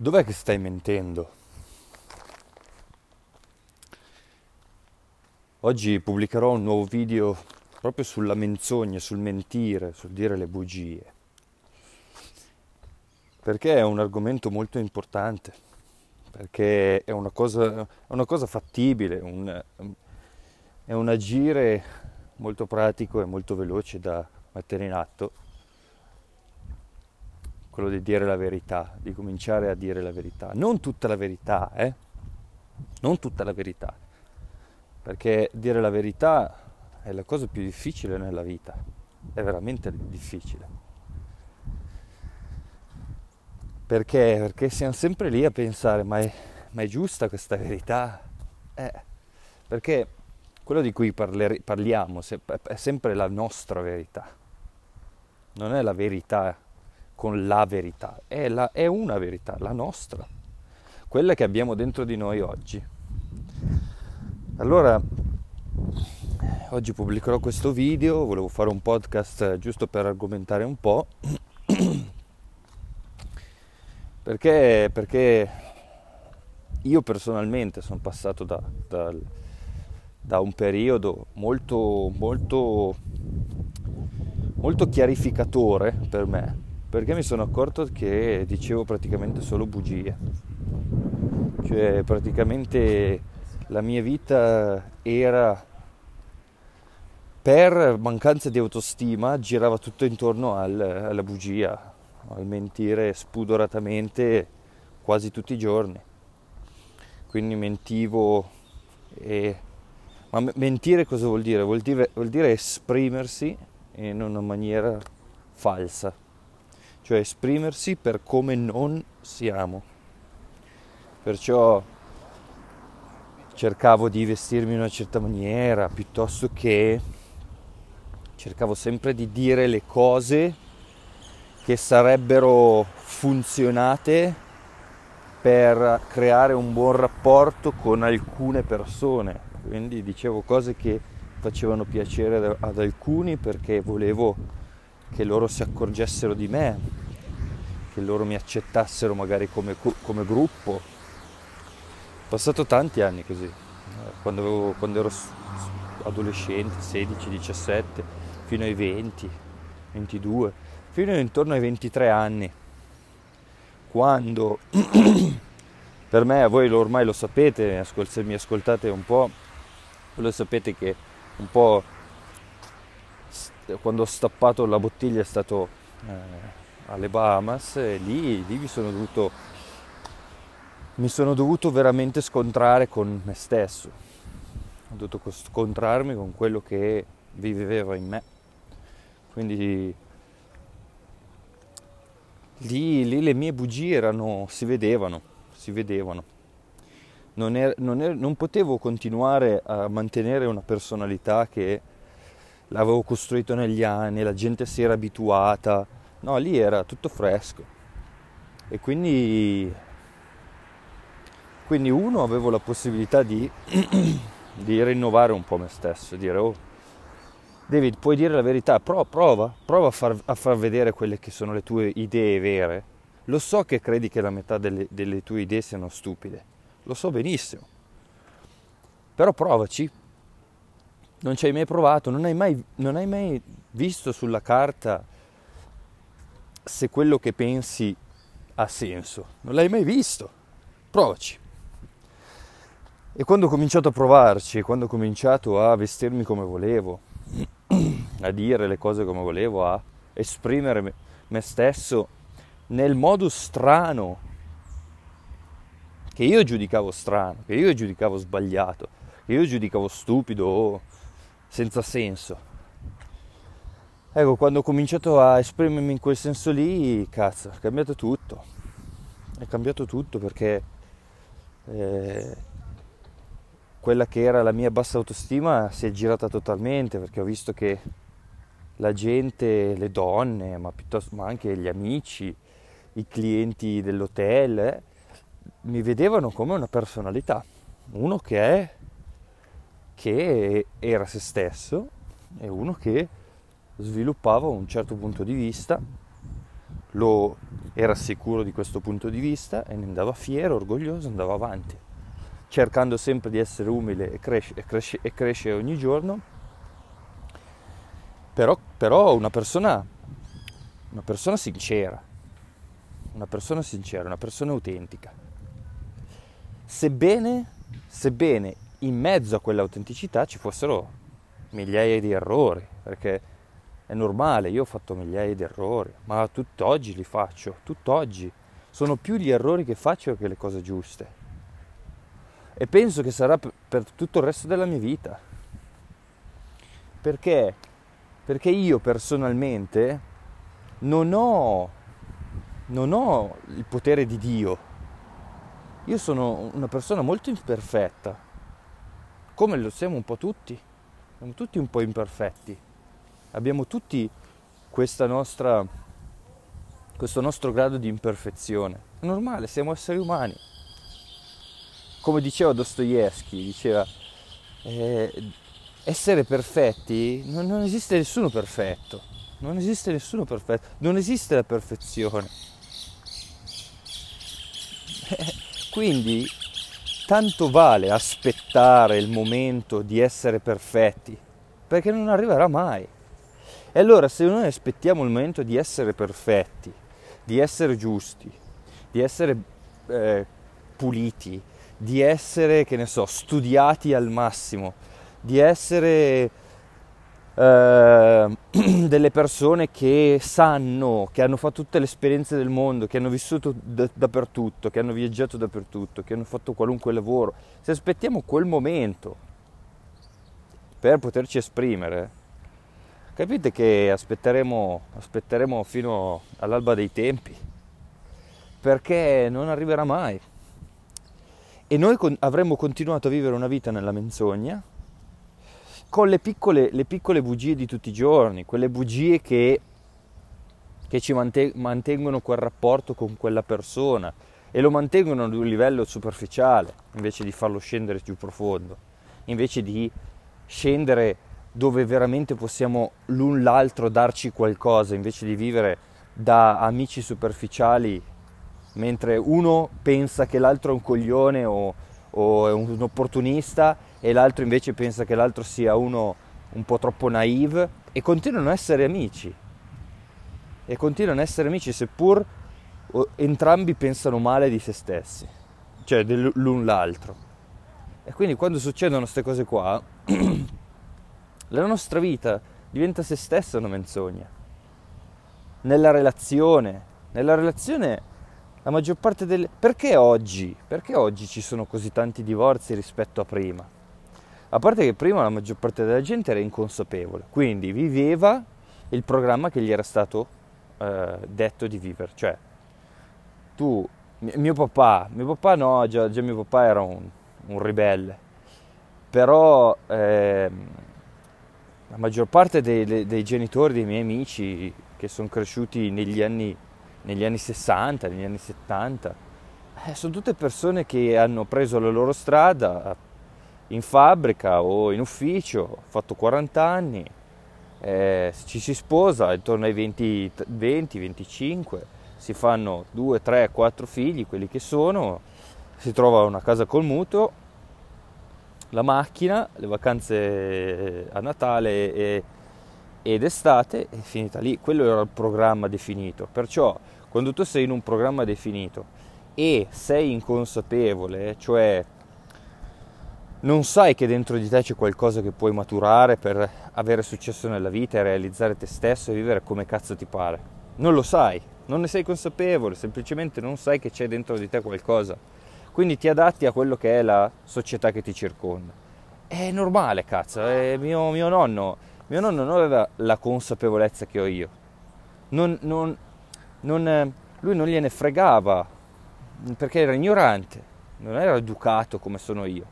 Dov'è che stai mentendo? Oggi pubblicherò un nuovo video proprio sulla menzogna, sul mentire, sul dire le bugie. Perché è un argomento molto importante, perché è una cosa, è una cosa fattibile, un, è un agire molto pratico e molto veloce da mettere in atto quello di dire la verità, di cominciare a dire la verità. Non tutta la verità, eh? Non tutta la verità. Perché dire la verità è la cosa più difficile nella vita. È veramente difficile. Perché? Perché siamo sempre lì a pensare, ma è, ma è giusta questa verità? Eh, perché quello di cui parler- parliamo è sempre la nostra verità. Non è la verità con la verità, è, la, è una verità, la nostra, quella che abbiamo dentro di noi oggi. Allora, oggi pubblicherò questo video, volevo fare un podcast giusto per argomentare un po', perché, perché io personalmente sono passato da, da, da un periodo molto, molto, molto chiarificatore per me perché mi sono accorto che dicevo praticamente solo bugie. Cioè praticamente la mia vita era per mancanza di autostima girava tutto intorno al, alla bugia, al mentire spudoratamente quasi tutti i giorni. Quindi mentivo e... Ma mentire cosa vuol dire? Vuol dire, vuol dire esprimersi in una maniera falsa cioè esprimersi per come non siamo. Perciò cercavo di vestirmi in una certa maniera, piuttosto che cercavo sempre di dire le cose che sarebbero funzionate per creare un buon rapporto con alcune persone. Quindi dicevo cose che facevano piacere ad alcuni perché volevo che loro si accorgessero di me, che loro mi accettassero magari come, come gruppo. Ho passato tanti anni così, quando, avevo, quando ero adolescente, 16, 17, fino ai 20, 22, fino intorno ai 23 anni, quando per me, voi ormai lo sapete, se mi ascoltate un po', lo sapete che un po' quando ho stappato la bottiglia è stato eh, alle Bahamas e lì, lì mi sono dovuto mi sono dovuto veramente scontrare con me stesso. Ho dovuto scontrarmi con quello che viveva in me. Quindi lì, lì le mie bugie erano si vedevano si vedevano. Non, er, non, er, non potevo continuare a mantenere una personalità che l'avevo costruito negli anni, la gente si era abituata, no, lì era tutto fresco. E quindi, quindi uno avevo la possibilità di, di rinnovare un po' me stesso, dire oh David puoi dire la verità, Pro, prova, prova a far, a far, vedere quelle che sono le tue idee vere. Lo so che credi che la metà delle, delle tue idee siano stupide, lo so benissimo, però provaci, non ci hai mai provato, non hai mai, non hai mai visto sulla carta se quello che pensi ha senso. Non l'hai mai visto. Provaci. E quando ho cominciato a provarci, quando ho cominciato a vestirmi come volevo, a dire le cose come volevo, a esprimere me, stesso nel modo strano che io giudicavo strano, che io giudicavo sbagliato, che io giudicavo stupido o senza senso. Ecco, quando ho cominciato a esprimermi in quel senso lì, cazzo, è cambiato tutto. È cambiato tutto perché eh, quella che era la mia bassa autostima si è girata totalmente perché ho visto che la gente, le donne, ma, ma anche gli amici, i clienti dell'hotel, eh, mi vedevano come una personalità, uno che è che era se stesso e uno che sviluppava un certo punto di vista, lo era sicuro di questo punto di vista e ne andava fiero, orgoglioso, andava avanti, cercando sempre di essere umile e, cresce, e, cresce, e crescere ogni giorno. Però, però una, persona, una persona sincera, una persona sincera, una persona autentica. Sebbene, sebbene in mezzo a quell'autenticità ci fossero migliaia di errori, perché è normale, io ho fatto migliaia di errori, ma tutt'oggi li faccio, tutt'oggi. Sono più gli errori che faccio che le cose giuste. E penso che sarà per tutto il resto della mia vita. Perché? Perché io personalmente non ho, non ho il potere di Dio. Io sono una persona molto imperfetta, come lo siamo un po' tutti. Siamo tutti un po' imperfetti abbiamo tutti nostra, questo nostro grado di imperfezione. È normale, siamo esseri umani. Come diceva Dostoevsky, diceva, eh, essere perfetti, non, non esiste nessuno perfetto, non esiste nessuno perfetto, non esiste la perfezione. Quindi tanto vale aspettare il momento di essere perfetti, perché non arriverà mai. E allora se noi aspettiamo il momento di essere perfetti, di essere giusti, di essere eh, puliti, di essere, che ne so, studiati al massimo, di essere eh, delle persone che sanno, che hanno fatto tutte le esperienze del mondo, che hanno vissuto d- dappertutto, che hanno viaggiato dappertutto, che hanno fatto qualunque lavoro, se aspettiamo quel momento per poterci esprimere, Capite che aspetteremo, aspetteremo fino all'alba dei tempi, perché non arriverà mai. E noi con- avremmo continuato a vivere una vita nella menzogna, con le piccole, le piccole bugie di tutti i giorni, quelle bugie che, che ci mante- mantengono quel rapporto con quella persona e lo mantengono ad un livello superficiale, invece di farlo scendere più profondo, invece di scendere dove veramente possiamo l'un l'altro darci qualcosa invece di vivere da amici superficiali mentre uno pensa che l'altro è un coglione o, o è un opportunista e l'altro invece pensa che l'altro sia uno un po' troppo naive e continuano a essere amici e continuano a essere amici seppur entrambi pensano male di se stessi cioè l'un l'altro e quindi quando succedono queste cose qua La nostra vita diventa se stessa una menzogna. Nella relazione, nella relazione la maggior parte delle... Perché oggi? Perché oggi ci sono così tanti divorzi rispetto a prima? A parte che prima la maggior parte della gente era inconsapevole, quindi viveva il programma che gli era stato eh, detto di vivere. Cioè, tu, mio papà, mio papà no, già, già mio papà era un, un ribelle, però... Eh, la maggior parte dei, dei, genitori dei miei amici che sono cresciuti negli anni, negli anni 60, negli anni 70, eh, sono tutte persone che hanno preso la loro strada in fabbrica o in ufficio, ho fatto 40 anni, eh, ci si sposa intorno ai 20, 20, 25, si fanno 2, 3, 4 figli, quelli che sono, si trova una casa col mutuo la macchina, le vacanze a Natale e, ed estate è finita lì, quello era il programma definito. Perciò quando tu sei in un programma definito e sei inconsapevole, cioè non sai che dentro di te c'è qualcosa che puoi maturare per avere successo nella vita e realizzare te stesso e vivere come cazzo ti pare. Non lo sai, non ne sei consapevole, semplicemente non sai che c'è dentro di te qualcosa quindi ti adatti a quello che è la società che ti circonda. È normale, cazzo, è mio, mio, nonno, mio nonno non aveva la consapevolezza che ho io. Non, non, non, lui non gliene fregava, perché era ignorante, non era educato come sono io.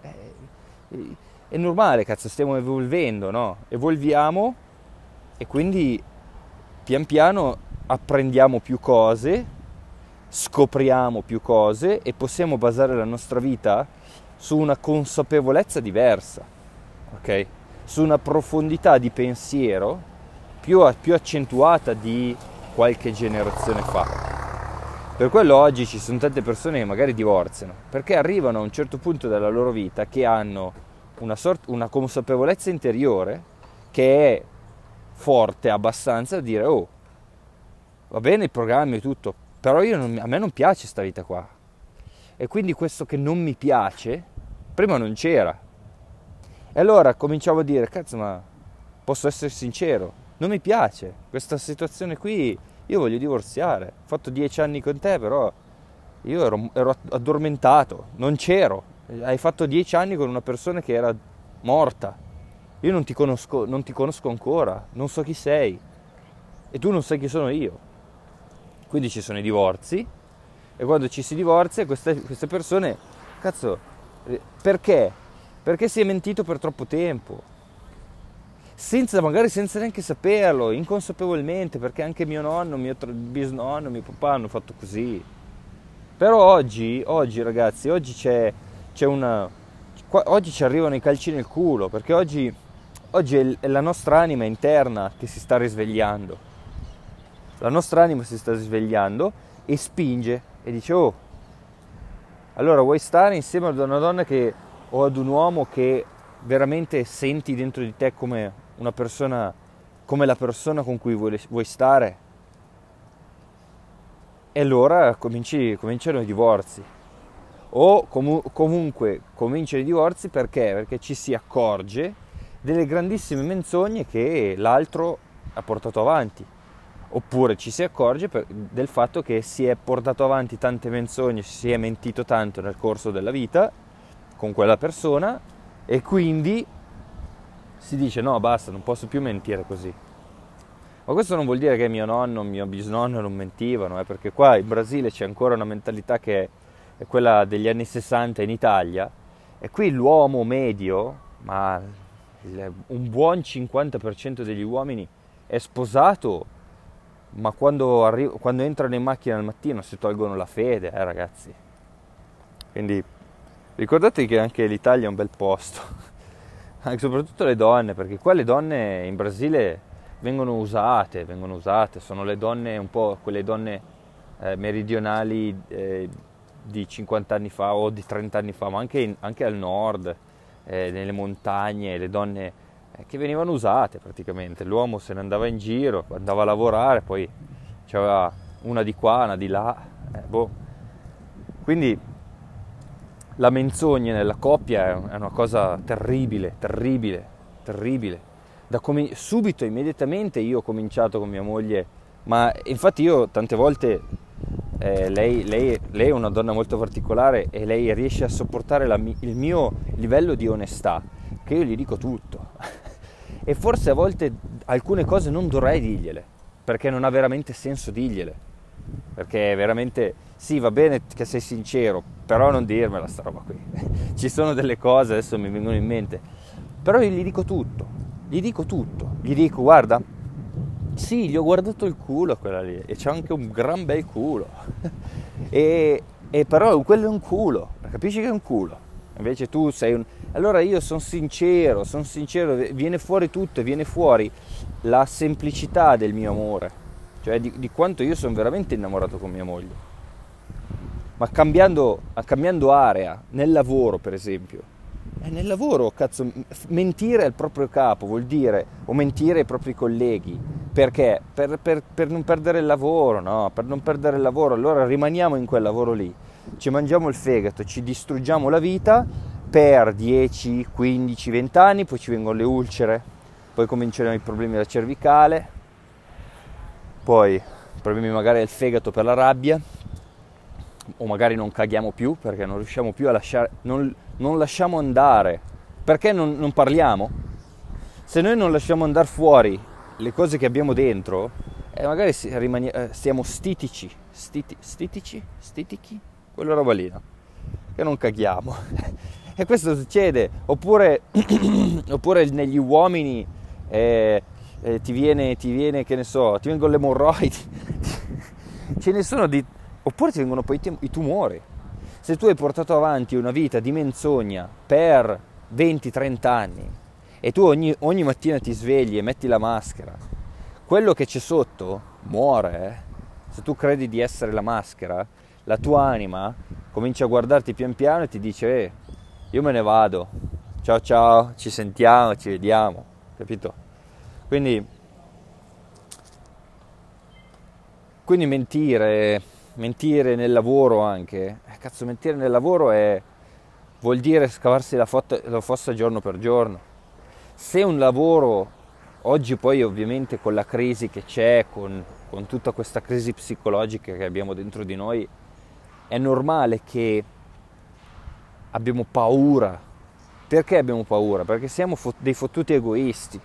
È, è normale, cazzo, stiamo evolvendo, no? Evolviamo e quindi pian piano apprendiamo più cose scopriamo più cose e possiamo basare la nostra vita su una consapevolezza diversa, ok? Su una profondità di pensiero più, più accentuata di qualche generazione fa. Per quello oggi ci sono tante persone che magari divorziano, perché arrivano a un certo punto della loro vita che hanno una, sort- una consapevolezza interiore che è forte abbastanza da dire oh, va bene il programma e tutto, però non, a me non piace questa vita qua. E quindi questo che non mi piace, prima non c'era. E allora cominciavo a dire, cazzo ma posso essere sincero, non mi piace questa situazione qui, io voglio divorziare, ho fatto dieci anni con te però io ero, ero addormentato, non c'ero, hai fatto dieci anni con una persona che era morta, io non ti conosco, non ti conosco ancora, non so chi sei. E tu non sai chi sono io. Quindi ci sono i divorzi. E quando ci si divorzia queste, queste persone, cazzo, eh, perché? Perché si è mentito per troppo tempo. Senza, magari senza neanche saperlo, inconsapevolmente, perché anche mio nonno, mio bisnonno, mio papà hanno fatto così. Però oggi, oggi ragazzi, oggi c'è, c'è una... Oggi ci arrivano i calci nel culo, perché oggi Oggi è la nostra anima interna che si sta risvegliando. La nostra anima si sta risvegliando e spinge e dice oh, allora vuoi stare insieme ad una donna che, o ad un uomo che veramente senti dentro di te come una persona, come la persona con cui vuoi, vuoi stare? E allora cominci, cominciano i divorzi. O comu- comunque cominciano i divorzi perché? Perché ci si accorge delle grandissime menzogne che l'altro ha portato avanti. Oppure ci si accorge per, del fatto che si è portato avanti tante menzogne, si è mentito tanto nel corso della vita con quella persona e quindi si dice no basta, non posso più mentire così. Ma questo non vuol dire che mio nonno, mio bisnonno non mentivano, eh, perché qua in Brasile c'è ancora una mentalità che è quella degli anni 60 in Italia e qui l'uomo medio, ma un buon 50% degli uomini è sposato, ma quando, arri- quando, entrano in macchina al mattino si tolgono la fede, eh, ragazzi. Quindi ricordate che anche l'Italia è un bel posto, anche soprattutto le donne, perché qua le donne in Brasile vengono usate, vengono usate, sono le donne un po' quelle donne eh, meridionali eh, di 50 anni fa o di 30 anni fa, ma anche, in, anche al nord eh, nelle montagne, le donne eh, che venivano usate praticamente. L'uomo se ne andava in giro, andava a lavorare, poi c'era una di qua, una di là. Eh, boh. Quindi la menzogna nella coppia è una cosa terribile, terribile, terribile. Com- subito, immediatamente io ho cominciato con mia moglie, ma infatti io tante volte eh, lei, lei, lei, è una donna molto particolare e lei riesce a sopportare la, il mio livello di onestà, che io gli dico tutto. e forse a volte alcune cose non dovrei dirgliele, perché non ha veramente senso dirgliele. Perché veramente, sì, va bene che sei sincero, però non dirmela sta roba qui. Ci sono delle cose, adesso mi vengono in mente, però io gli dico tutto, gli dico tutto, gli dico guarda, sì, gli ho guardato il culo quella lì e c'è anche un gran bel culo. e, e, però quello è un culo, capisci che è un culo. Invece tu sei un... Allora io sono sincero, sono sincero, viene fuori tutto, viene fuori la semplicità del mio amore, cioè di, di quanto io sono veramente innamorato con mia moglie. Ma cambiando, cambiando area, nel lavoro per esempio, e nel lavoro, cazzo, mentire al proprio capo vuol dire, o mentire ai propri colleghi, perché? Per, per, per, non perdere il lavoro, no? Per non perdere il lavoro, allora rimaniamo in quel lavoro lì, ci mangiamo il fegato, ci distruggiamo la vita per 10, 15, 20 anni, poi ci vengono le ulcere, poi cominceranno i problemi della cervicale, poi problemi magari del fegato per la rabbia, o magari non caghiamo più perché non riusciamo più a lasciare, non, non lasciamo andare. Perché non, non, parliamo? Se noi non lasciamo andare fuori le cose che abbiamo dentro, eh, magari rimani, eh, stiamo stitici, stiti, stitici, stitichi, quella roba lì, no? che non caghiamo. e questo succede. Oppure, oppure negli uomini eh, eh, ti, viene, ti viene, che ne so, ti vengono le emorroidi. Ce ne sono di oppure ti vengono poi i tumori. Se tu hai portato avanti una vita di menzogna per 20-30 anni e tu ogni, ogni, mattina ti svegli e metti la maschera, quello che c'è sotto muore. Eh? se tu credi di essere la maschera, la tua anima comincia a guardarti pian piano e ti dice eh, io me ne vado, ciao ciao, ci sentiamo, ci vediamo, capito? Quindi, quindi mentire, mentire nel lavoro anche, eh, cazzo mentire nel lavoro è, vuol dire scavarsi la, foto, la fossa giorno per giorno. Se un lavoro, oggi poi ovviamente con la crisi che c'è, con, con tutta questa crisi psicologica che abbiamo dentro di noi, è normale che abbiamo paura. Perché abbiamo paura? Perché siamo dei fottuti egoisti.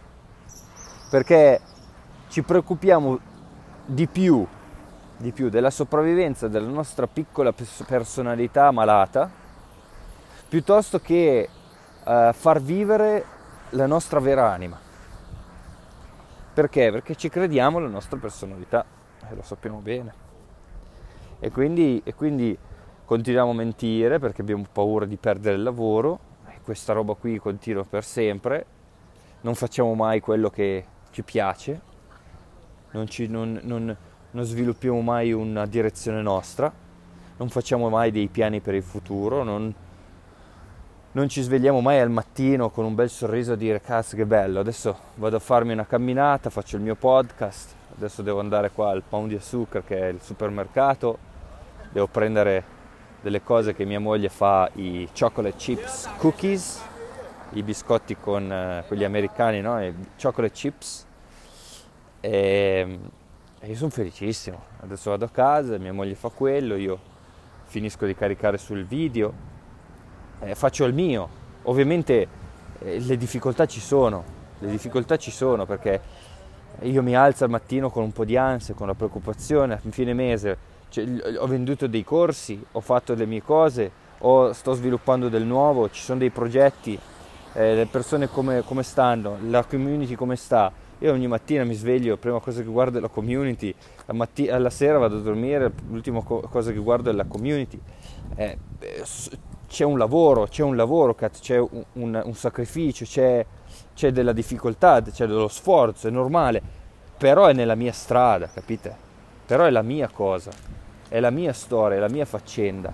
Perché ci preoccupiamo di più, di più della sopravvivenza della nostra piccola personalità malata, piuttosto che uh, far vivere la nostra vera anima. Perché? Perché ci crediamo la nostra personalità e lo sappiamo bene. E quindi, e quindi continuiamo a mentire perché abbiamo paura di perdere il lavoro e questa roba qui continua per sempre. Non facciamo mai quello che ci piace, non, ci, non, non, non sviluppiamo mai una direzione nostra, non facciamo mai dei piani per il futuro, non, non ci svegliamo mai al mattino con un bel sorriso a dire cazzo che bello, adesso vado a farmi una camminata, faccio il mio podcast, adesso devo andare qua al Pound di Zucchero che è il supermercato, devo prendere delle cose che mia moglie fa, i chocolate chips cookies, i biscotti con eh, quelli americani, no? I chocolate chips. E, e io sono felicissimo. Adesso vado a casa, mia moglie fa quello, io finisco di caricare sul video, eh, faccio il mio. Ovviamente eh, le difficoltà ci sono, le difficoltà ci sono perché io mi alzo al mattino con un po' di ansia, con la preoccupazione, a fine mese cioè, ho venduto dei corsi, ho fatto le mie cose, o sto sviluppando del nuovo, ci sono dei progetti, eh, le persone come, come, stanno, la community come sta. Io ogni mattina mi sveglio, prima cosa che guardo è la community, la matti- alla sera vado a dormire, l'ultima co- cosa che guardo è la community. Eh, c'è un lavoro, c'è un lavoro, c'è un, un, un sacrificio, c'è, c'è della difficoltà, c'è dello sforzo, è normale, però è nella mia strada, capite? Però è la mia cosa è la mia storia, è la mia faccenda,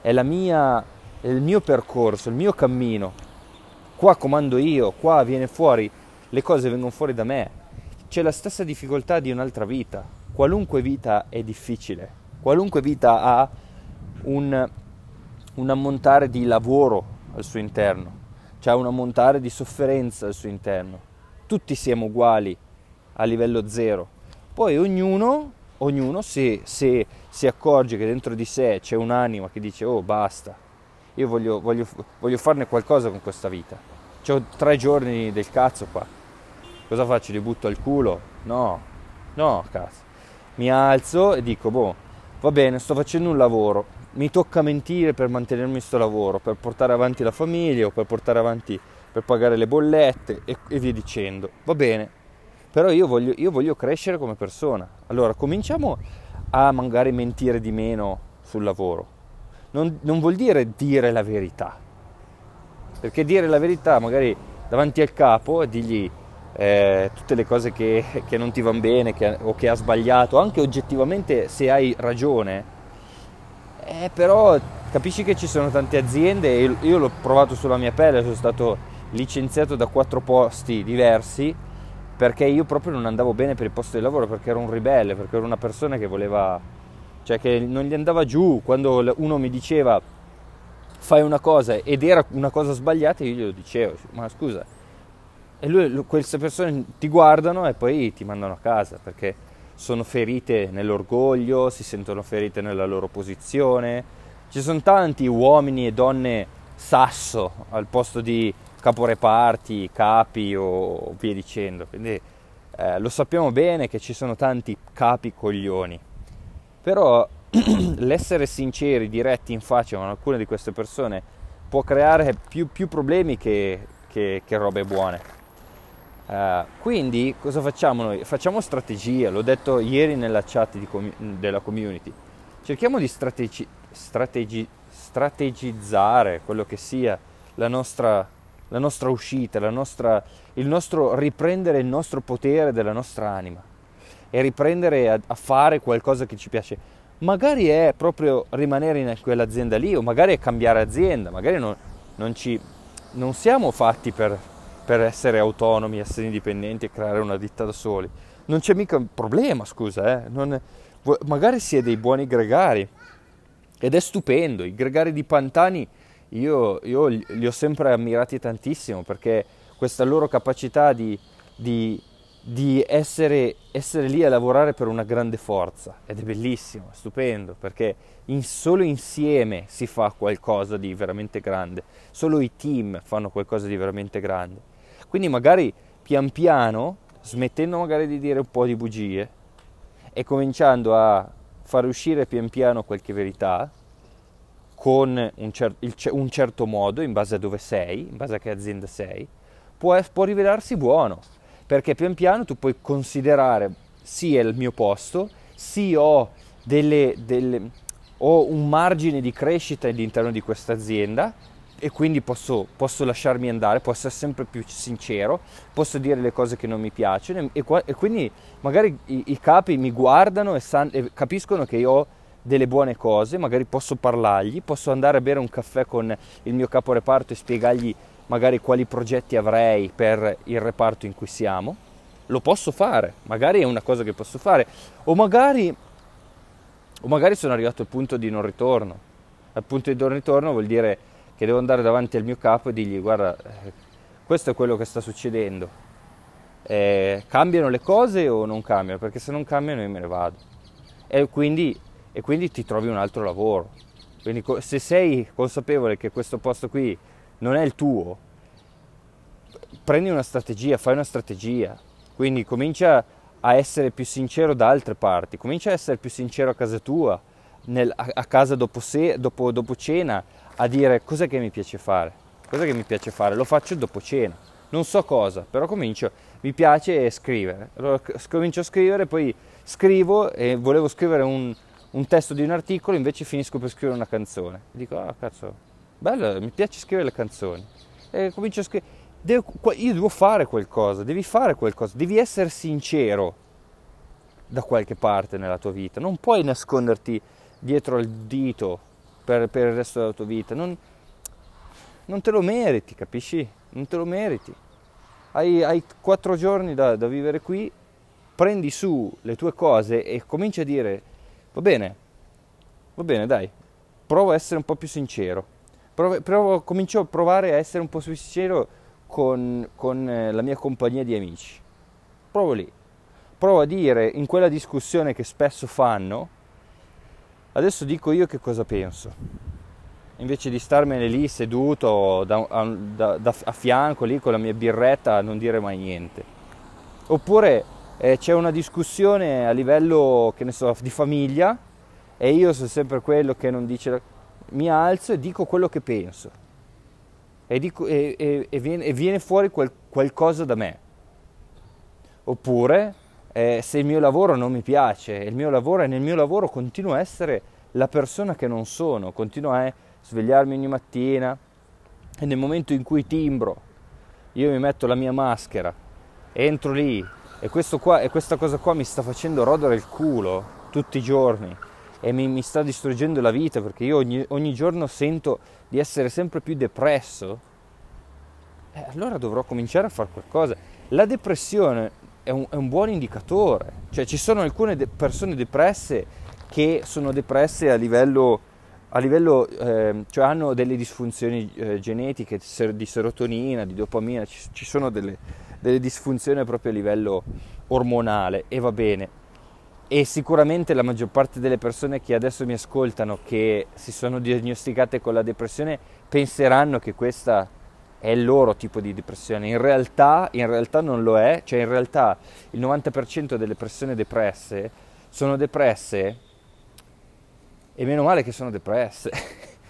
è, la mia, è il mio percorso, il mio cammino. Qua comando io, qua viene fuori, le cose vengono fuori da me. C'è la stessa difficoltà di un'altra vita. Qualunque vita è difficile, qualunque vita ha un, un ammontare di lavoro al suo interno, c'è un ammontare di sofferenza al suo interno. Tutti siamo uguali a livello zero. Poi ognuno ognuno se, se, si accorge che dentro di sé c'è un'anima che dice oh basta, io voglio, voglio, voglio farne qualcosa con questa vita, ho tre giorni del cazzo qua, cosa faccio? Li butto al culo? No, no cazzo, mi alzo e dico boh, va bene, sto facendo un lavoro, mi tocca mentire per mantenermi sto lavoro, per portare avanti la famiglia o per portare avanti, per pagare le bollette e, e via dicendo, va bene, però io voglio, io voglio crescere come persona. Allora cominciamo a magari mentire di meno sul lavoro. Non, non vuol dire dire la verità, perché dire la verità magari davanti al capo e dirgli eh, tutte le cose che, che, non ti vanno bene che, o che ha sbagliato, anche oggettivamente se hai ragione, eh, però capisci che ci sono tante aziende, io, io l'ho provato sulla mia pelle, sono stato licenziato da quattro posti diversi perché io proprio non andavo bene per il posto di lavoro, perché ero un ribelle, perché ero una persona che voleva, cioè che non gli andava giù. Quando uno mi diceva fai una cosa ed era una cosa sbagliata, io glielo dicevo, ma scusa, e lui, queste persone ti guardano e poi ti mandano a casa perché sono ferite nell'orgoglio, si sentono ferite nella loro posizione. Ci sono tanti uomini e donne sasso al posto di caporeparti, capi o via dicendo. Quindi eh, lo sappiamo bene che ci sono tanti capi coglioni, però l'essere sinceri, diretti in faccia con alcune di queste persone può creare più, più problemi che, che, che, robe buone. Uh, quindi cosa facciamo noi? Facciamo strategia, l'ho detto ieri nella chat com- della community. Cerchiamo di strategi- strategi- strategizzare quello che sia la nostra la nostra uscita, la nostra, il nostro riprendere il nostro potere della nostra anima. e riprendere a, a fare qualcosa che ci piace. Magari è proprio rimanere in quell'azienda lì o magari è cambiare azienda, magari non, non, ci, non siamo fatti per, per essere autonomi, essere indipendenti e creare una ditta da soli. Non c'è mica un problema, scusa, eh? non, magari si è dei buoni gregari ed è stupendo. I gregari di Pantani io, io li ho sempre ammirati tantissimo perché questa loro capacità di, di, di essere, essere, lì a lavorare per una grande forza ed è bellissimo, è stupendo perché in, solo insieme si fa qualcosa di veramente grande, solo i team fanno qualcosa di veramente grande. Quindi magari pian piano, smettendo magari di dire un po' di bugie e cominciando a far uscire pian piano qualche verità, con un, cer- un, certo modo, in base a dove sei, in base a che azienda sei, può, può rivelarsi buono, perché pian piano tu puoi considerare sì è il mio posto, sì ho, delle, delle, ho un margine di crescita all'interno di questa azienda e quindi posso, posso, lasciarmi andare, posso essere sempre più sincero, posso dire le cose che non mi piacciono e, e quindi magari i, i, capi mi guardano e, san, e capiscono che io ho delle buone cose, magari posso parlargli, posso andare a bere un caffè con il mio capo reparto e spiegargli magari quali progetti avrei per il reparto in cui siamo. Lo posso fare, magari è una cosa che posso fare, o magari, o magari sono arrivato al punto di non ritorno. Al punto di non ritorno vuol dire che devo andare davanti al mio capo e dirgli guarda, eh, questo è quello che sta succedendo. Eh, cambiano le cose o non cambiano? Perché se non cambiano io me ne vado. E quindi e quindi ti trovi un altro lavoro. Quindi se sei consapevole che questo posto qui non è il tuo, prendi una strategia, fai una strategia. Quindi comincia a essere più sincero da altre parti, comincia a essere più sincero a casa tua, nel, a, a, casa dopo, se, dopo, dopo cena, a dire cos'è che mi piace fare, cos'è che mi piace fare, lo faccio dopo cena, non so cosa, però comincio, mi piace scrivere, allora comincio a scrivere, poi scrivo e volevo scrivere un, un testo di un articolo, invece finisco per scrivere una canzone. Dico, ah cazzo, bello, mi piace scrivere le canzoni. E comincio a scrivere, io devo fare qualcosa, devi fare qualcosa, devi essere sincero da qualche parte nella tua vita, non puoi nasconderti dietro al dito per, per il resto della tua vita, non, non, te lo meriti, capisci? Non te lo meriti. Hai, hai quattro giorni da, da vivere qui, prendi su le tue cose e cominci a dire Va bene, va bene, dai, provo a essere un po' più sincero. Provo, provo, comincio a provare a essere un po' più sincero con, con eh, la mia compagnia di amici. Provo lì. Provo a dire in quella discussione che spesso fanno, adesso dico io che cosa penso. Invece di starmene lì seduto da, da, da, a fianco lì con la mia birretta a non dire mai niente. Oppure eh, c'è una discussione a livello, so, di famiglia e io sono sempre quello che non dice, mi alzo e dico quello che penso e, dico, e, e, e viene, viene, fuori quel, qualcosa da me. Oppure eh, se il mio lavoro non mi piace, il mio lavoro e nel mio lavoro continuo a essere la persona che non sono, continuo a svegliarmi ogni mattina e nel momento in cui timbro io mi metto la mia maschera, entro lì, e, qua, e questa cosa qua mi sta facendo rodere il culo tutti i giorni e mi, mi sta distruggendo la vita perché io ogni, ogni, giorno sento di essere sempre più depresso, eh, allora dovrò cominciare a fare qualcosa. La depressione è un, è un buon indicatore, cioè ci sono alcune de- persone depresse che sono depresse a livello, a livello eh, cioè hanno delle disfunzioni eh, genetiche di serotonina, di dopamina, ci, ci sono delle, delle disfunzioni proprio a livello ormonale e va bene. E sicuramente la maggior parte delle persone che adesso mi ascoltano, che si sono diagnosticate con la depressione, penseranno che questa è il loro tipo di depressione. In realtà, in realtà non lo è, cioè in realtà il 90% delle persone depresse sono depresse e meno male che sono depresse.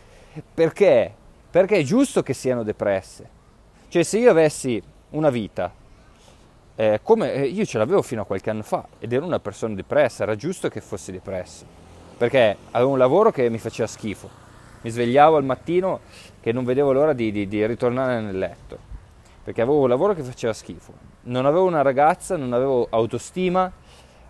Perché? Perché è giusto che siano depresse. Cioè se io avessi una vita eh, come eh, io ce l'avevo fino a qualche anno fa ed ero una persona depressa, era giusto che fossi depresso, perché avevo un lavoro che mi faceva schifo, mi svegliavo al mattino che non vedevo l'ora di, di, di ritornare nel letto, perché avevo un lavoro che faceva schifo, non avevo una ragazza, non avevo autostima,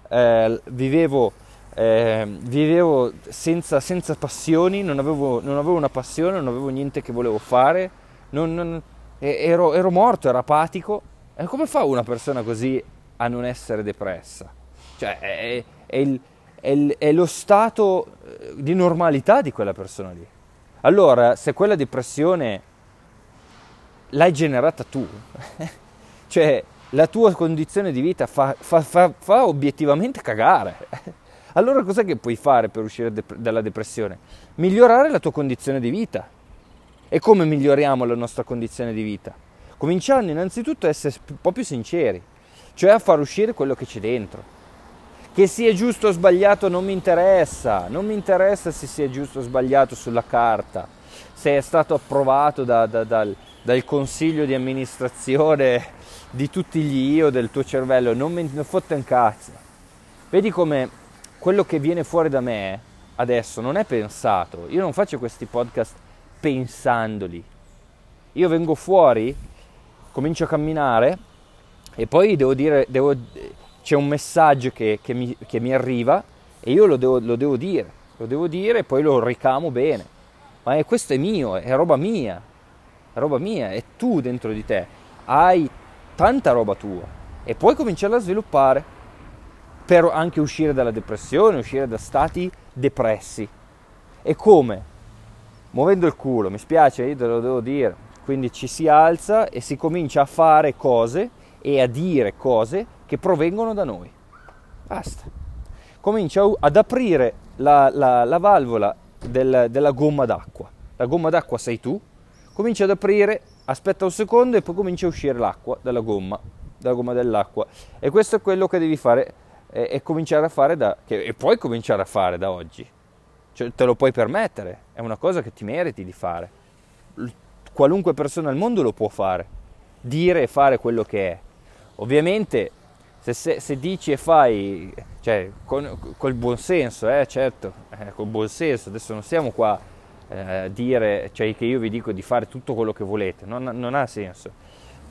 eh, vivevo, eh, vivevo senza, senza, passioni, non avevo, non avevo, una passione, non avevo niente che volevo fare, non, non, ero, ero morto, ero apatico. E come fa una persona così a non essere depressa? Cioè, è, è, il, è, il, è lo stato eh, di normalità di quella persona lì. Allora, se quella depressione l'hai generata tu, cioè la tua condizione di vita fa, fa, fa, fa, obiettivamente cagare. Allora cos'è che puoi fare per uscire de- dalla depressione? Migliorare la tua condizione di vita. E come miglioriamo la nostra condizione di vita? Cominciando innanzitutto a essere un po' più sinceri, cioè a far uscire quello che c'è dentro. Che sia giusto o sbagliato non mi interessa, non mi interessa se sia giusto o sbagliato sulla carta, se è stato approvato da, da, dal, dal consiglio di amministrazione di tutti gli io del tuo cervello, non mi ne fotte un cazzo. Vedi come quello che viene fuori da me adesso non è pensato, io non faccio questi podcast pensandoli. Io vengo fuori, comincio a camminare e poi devo dire, devo, c'è un messaggio che, che, mi, che, mi, arriva e io lo devo, lo devo dire, lo devo dire e poi lo ricamo bene. Ma è, questo è mio, è roba mia, è roba mia, e tu dentro di te hai tanta roba tua e puoi cominciarla a sviluppare per anche uscire dalla depressione, uscire da stati depressi. E come? muovendo il culo, mi spiace, io te lo devo dire. Quindi ci si alza e si comincia a fare cose e a dire cose che provengono da noi. Basta. Comincia ad aprire la, la, la valvola del, della gomma d'acqua. La gomma d'acqua sei tu. Comincia ad aprire, aspetta un secondo e poi comincia a uscire l'acqua dalla gomma, dalla gomma dell'acqua. E questo è quello che devi fare e, e cominciare a fare da, che, e puoi cominciare a fare da oggi cioè, te lo puoi permettere, è una cosa che ti meriti di fare. Qualunque persona al mondo lo può fare, dire e fare quello che è. Ovviamente se, se, se dici e fai, cioè con, col buon senso, eh, certo, eh, col buon senso, adesso non siamo qua eh, a dire, cioè che io vi dico di fare tutto quello che volete, non, non ha senso.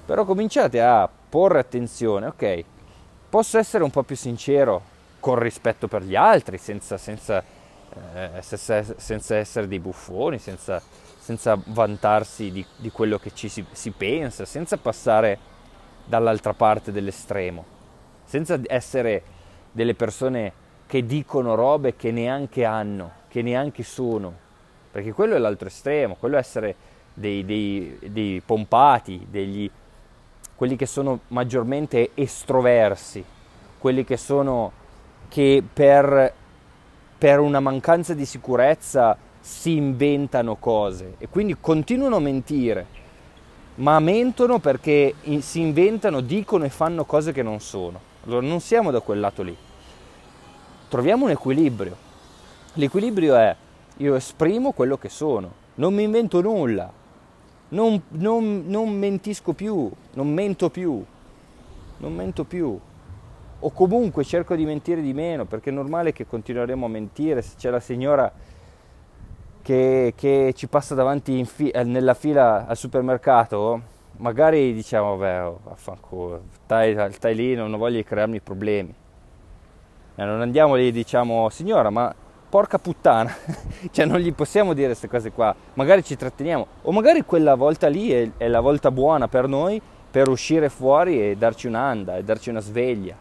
Però cominciate a porre attenzione, ok, posso essere un po' più sincero con rispetto per gli altri, senza, senza eh, senza essere dei buffoni, senza, senza vantarsi di, di, quello che ci si, si pensa, senza passare dall'altra parte dell'estremo, senza essere delle persone che dicono robe che neanche hanno, che neanche sono, perché quello è l'altro estremo, quello è essere dei, dei, dei pompati, degli, quelli che sono maggiormente estroversi, quelli che sono che per per una mancanza di sicurezza si inventano cose e quindi continuano a mentire, ma mentono perché si inventano, dicono e fanno cose che non sono. Allora non siamo da quel lato lì. Troviamo un equilibrio. L'equilibrio è io esprimo quello che sono, non mi invento nulla, non, non, non mentisco più, non mento più, non mento più. O comunque cerco di mentire di meno perché è normale che continueremo a mentire se c'è la signora che, che ci passa davanti fi- eh, nella fila al supermercato magari diciamo vabbè oh, vaffanculo stai, stai lì non voglio crearmi problemi. E non andiamo lì e diciamo signora ma porca puttana cioè non gli possiamo dire queste cose qua magari ci tratteniamo. O magari quella volta lì è, è la volta buona per noi per uscire fuori e darci un'anda e darci una sveglia.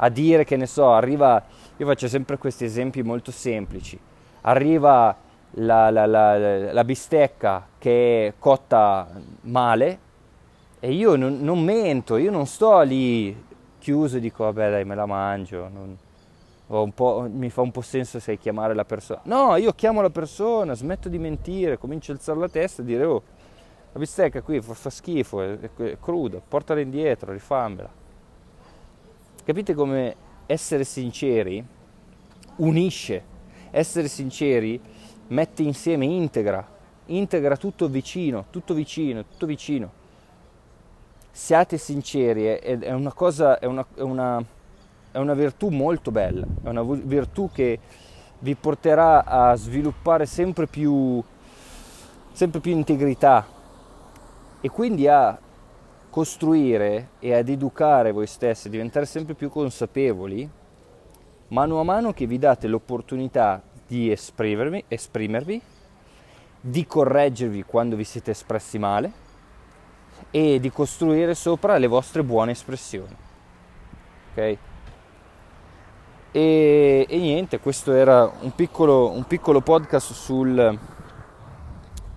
A dire che ne so, arriva, io faccio sempre questi esempi molto semplici, arriva la, la, la, la bistecca che è cotta male e io non, non, mento, io non sto lì chiuso e dico vabbè dai me la mangio, non, mi fa un po' senso se chiamare la persona. No, io chiamo la persona, smetto di mentire, comincio a alzare la testa e dire oh la bistecca qui fa, fa schifo, è, è cruda, portala indietro, rifammela. Capite come essere sinceri unisce, essere sinceri mette insieme, integra, integra tutto vicino, tutto vicino, tutto vicino. Siate sinceri, è, una cosa, è una, è una, è una virtù molto bella, è una virtù che vi porterà a sviluppare sempre più, sempre più integrità e quindi a costruire e ad educare voi stessi, diventare sempre più consapevoli mano a mano che vi date l'opportunità di esprimervi, esprimervi di correggervi quando vi siete espressi male e di costruire sopra le vostre buone espressioni. Ok? E, e niente, questo era un piccolo, un piccolo podcast sul,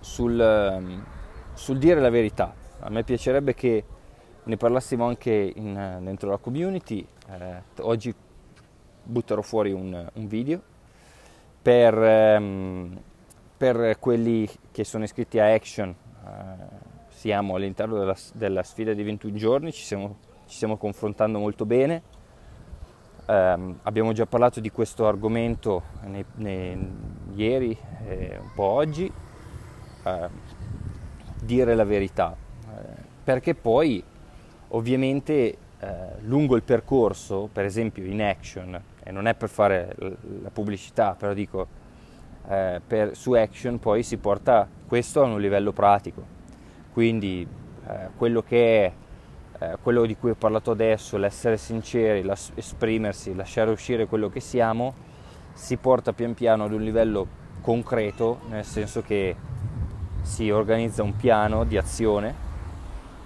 sul, sul, dire la verità. A me piacerebbe che ne parlassimo anche in, dentro la community. Eh, oggi butterò fuori un, un video per, ehm, per, quelli che sono iscritti a Action. Eh, siamo all'interno della, della, sfida di 21 giorni, ci stiamo, ci stiamo confrontando molto bene. Eh, abbiamo già parlato di questo argomento nei, nei, ieri e un po' oggi. Eh, dire la verità, eh, perché poi ovviamente eh, lungo il percorso, per esempio in action, e non è per fare la pubblicità, però dico, eh, per, su Action poi si porta questo a un livello pratico. Quindi eh, quello che è eh, quello di cui ho parlato adesso, l'essere sinceri, esprimersi, lasciare uscire quello che siamo, si porta pian piano ad un livello concreto, nel senso che si organizza un piano di azione,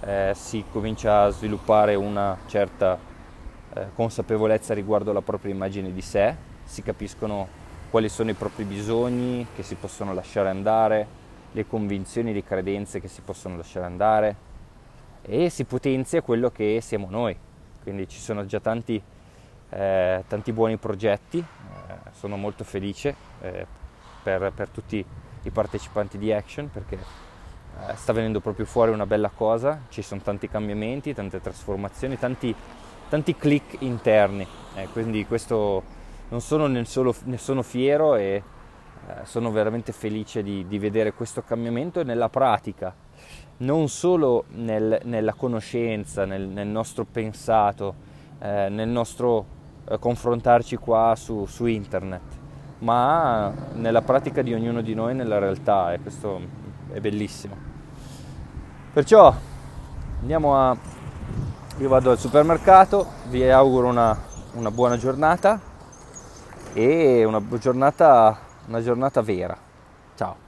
eh, si comincia a sviluppare una certa eh, consapevolezza riguardo alla propria immagine di sé, si capiscono quali sono i propri bisogni che si possono lasciare andare, le convinzioni, le credenze che si possono lasciare andare e si potenzia quello che siamo noi. Quindi ci sono già tanti, eh, tanti buoni progetti, eh, sono molto felice eh, per, per, tutti i partecipanti di Action perché eh, sta venendo proprio fuori una bella cosa, ci sono tanti cambiamenti, tante trasformazioni, tanti tanti click interni, eh, quindi questo non sono ne, solo, ne sono fiero e eh, sono veramente felice di, di, vedere questo cambiamento nella pratica, non solo nel, nella conoscenza, nel, nel, nostro pensato, eh, nel nostro eh, confrontarci qua su, su, internet, ma nella pratica di ognuno di noi nella realtà e questo è bellissimo. Perciò andiamo a io vado al supermercato, vi auguro una, una buona giornata e una giornata, una giornata vera. Ciao.